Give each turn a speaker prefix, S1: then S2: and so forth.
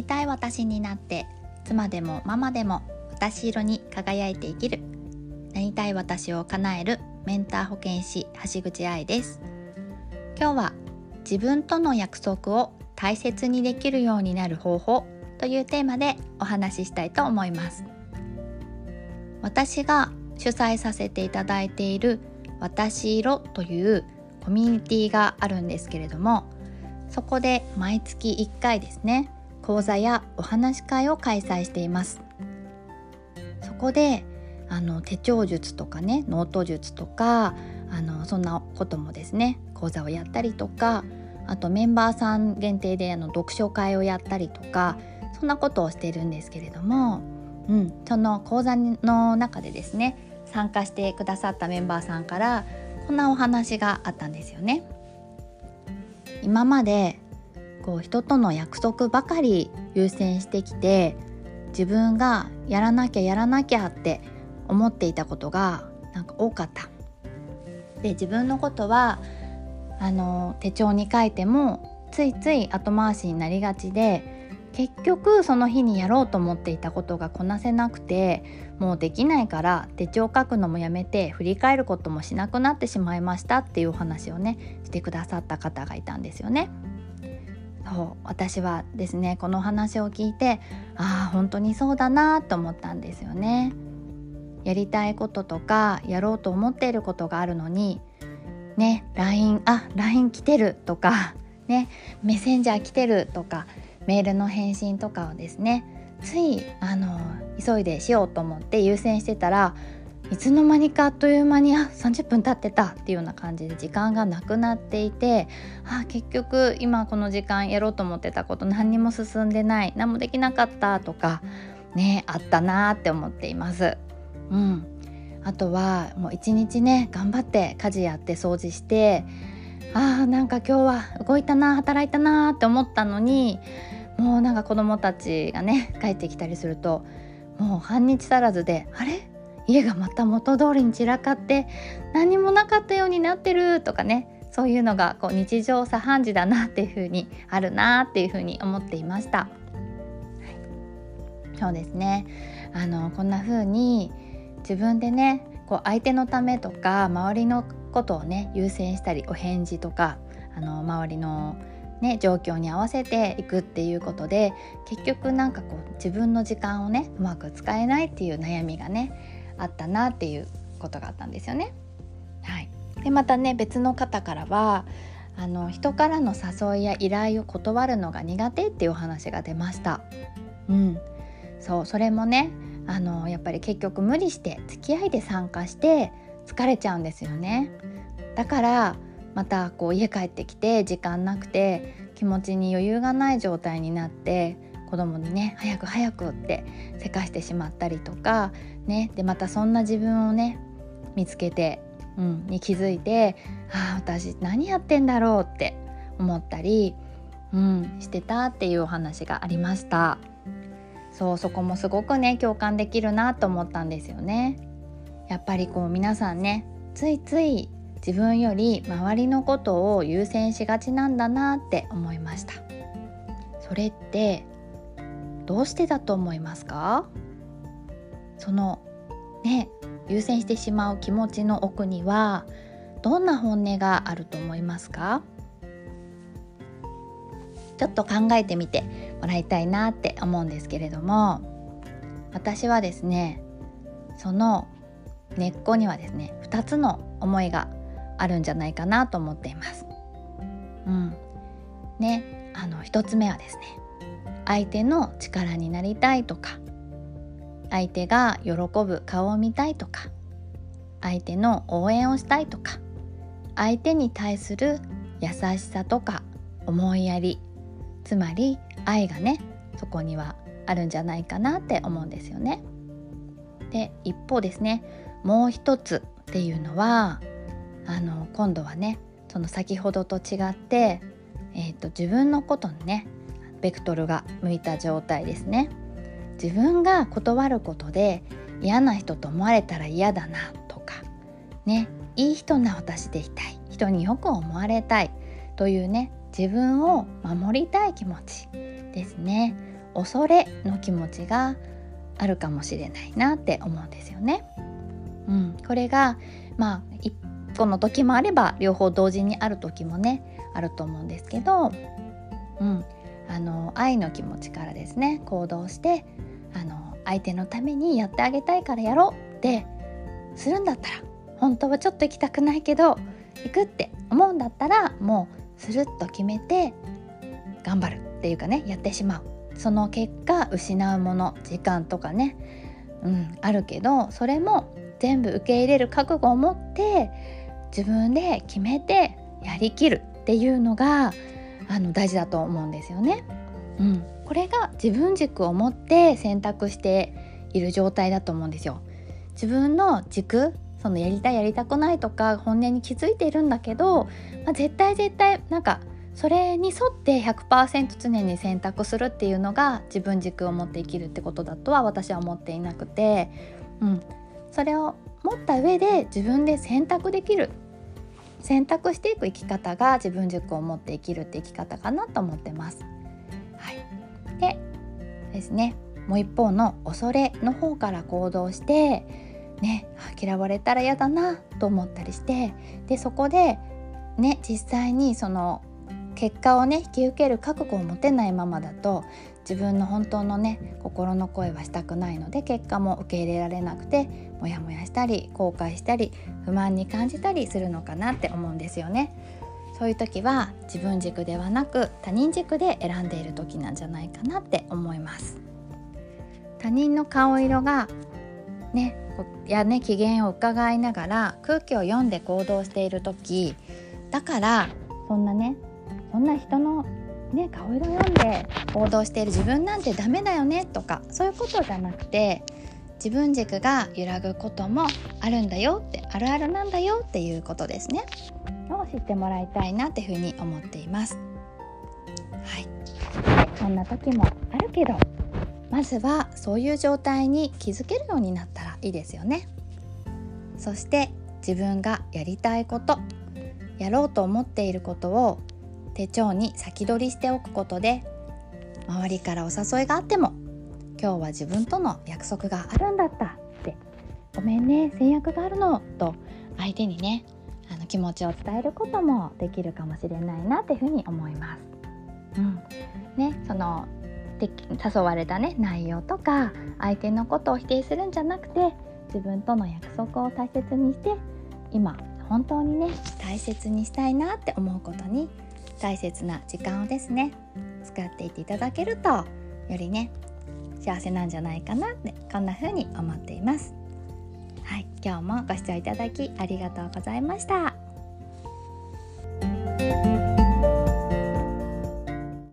S1: りたい私になって妻でもママでも私色に輝いて生きる。なりたい私を叶えるメンター保健師橋口愛です。今日は自分との約束を大切にできるようになる方法というテーマでお話ししたいと思います。私が主催させていただいている私色というコミュニティがあるんですけれどもそこで毎月1回ですね講座やお話し会を開催していますそこであの手帳術とかねノート術とかあのそんなこともですね講座をやったりとかあとメンバーさん限定であの読書会をやったりとかそんなことをしてるんですけれども、うん、その講座の中でですね参加してくださったメンバーさんからこんなお話があったんですよね。今までこう人との約束ばかり優先してきて自分がやらなきゃやらなきゃって思っていたことがなんか多かった。で自分のことはあの手帳に書いてもついつい後回しになりがちで結局その日にやろうと思っていたことがこなせなくてもうできないから手帳書くのもやめて振り返ることもしなくなってしまいましたっていうお話をねしてくださった方がいたんですよね。そう私はですねこの話を聞いてああ本当にそうだなと思ったんですよね。やりたいこととかやろうと思っていることがあるのにね LINE あ LINE 来てるとかねメッセンジャー来てるとかメールの返信とかをですねついあの急いでしようと思って優先してたらいつの間にかあっという間にあ30分経ってたっていうような感じで時間がなくなっていてあ結局今この時間やろうと思ってたこと何にも進んでない何もできなかったとかねあったなって思っています。うん、あとはもう一日ね頑張って家事やって掃除してあーなんか今日は動いたな働いたなって思ったのにもうなんか子供たちがね帰ってきたりするともう半日足らずであれ？家がまた元通りに散らかって何もなかったようになってるとかねそういうのがこう日常茶飯事だなっていうふうにあるなっていうふうに思っていました。はい、そうですねあのこんな風に自分でねこう相手のためとか周りのことをね優先したりお返事とかあの周りのね、状況に合わせていくっていうことで結局なんかこう自分の時間をねうまく使えないっていう悩みがねあったなっていうことがあったんですよね。はい、でまたね別の方からはあの人からの誘いや依頼を断るのが苦手っていうお話が出ました。うん、そうそれもねあのやっぱり結局無理して付き合いで参加して疲れちゃうんですよね。だからまたこう家帰ってきて時間なくて気持ちに余裕がない状態になって子供にね早く早くってせかしてしまったりとかね。でまたそんな自分をね見つけて、うん、に気づいてああ私何やってんだろうって思ったり、うん、してたっていうお話がありました。そうそこもすごくね共感できるなと思ったんですよね。やっぱりこう皆さんねついつい自分より周りのことを優先しがちなんだなって思いました。それってどうしてだと思いますか？そのね優先してしまう気持ちの奥にはどんな本音があると思いますか？ちょっと考えてみてもらいたいなって思うんですけれども私はですねその根っこにはですね2つの思いがあるんじゃないかなと思っています。うん、ねあの1つ目はですね相手の力になりたいとか相手が喜ぶ顔を見たいとか相手の応援をしたいとか相手に対する優しさとか思いやりつまり愛がねそこにはあるんじゃないかなって思うんですよね。で一方ですねもう一つっていうのはあの今度はねその先ほどと違って、えーと、自分のことにねベクトルが向いた状態ですね。自分が断ることで嫌な人と思われたら嫌だなとかねいい人な私でいたい人によく思われたいというね自分を守りたい気持ちですね。恐れの気持ちがあるかもしれないなって思うんですよね。うん、これがまあ一個の時もあれば両方同時にある時もねあると思うんですけど、うん、あの愛の気持ちからですね行動してあの相手のためにやってあげたいからやろうってするんだったら本当はちょっと行きたくないけど行くって思うんだったらもうスルッと決めて頑張るっていうかねやってしまう。その結果失うもの時間とかね、うん、あるけどそれも全部受け入れる覚悟を持って自分で決めてやりきるっていうのがあの大事だと思うんですよね。うん、これが自分軸を持って選択している状態だと思うんですよ。自分の軸そのやりたいやりたくないとか本音に気づいているんだけど、まあ、絶対絶対なんかそれに沿って100%常に選択するっていうのが自分軸を持って生きるってことだとは私は思っていなくて、うん、それを持った上で自分で選択できる選択していく生き方が自分軸を持って生きるって生き方かなと思ってます。はい、でですねもう一方の恐れの方から行動してね嫌われたら嫌だなと思ったりしてでそこでね実際にその結果をね引き受ける覚悟を持てないままだと自分の本当のね心の声はしたくないので結果も受け入れられなくてモヤモヤしたり後悔したり不満に感じたりするのかなって思うんですよね。そういう時は自分軸ではなく他人軸で選んでいる時なんじゃないかなって思います。他人の顔色がねやね機嫌を伺いながら空気を読んで行動している時だからそんなねそんな人のね顔色読んで行動している自分なんてダメだよねとかそういうことじゃなくて自分軸が揺らぐこともあるんだよってあるあるなんだよっていうことですね。を知ってもらいたいなっていうふうに思っています。はい。そんな時もあるけどまずはそういう状態に気づけるようになったらいいですよね。そして自分がやりたいことやろうと思っていることを手帳に先取りしておくことで周りからお誘いがあっても今日は自分との約束があるんだったってごめんね制約があるのと相手にねあの気持ちを伝えることもできるかもしれないなっていうふうに思います。うん、ねその誘われたね内容とか相手のことを否定するんじゃなくて自分との約束を大切にして今本当にね大切にしたいなって思うことに大切な時間をですね使っていっていただけるとよりね幸せなんじゃないかなってこんな風に思っています。はい今日もご視聴いただきありがとうございました。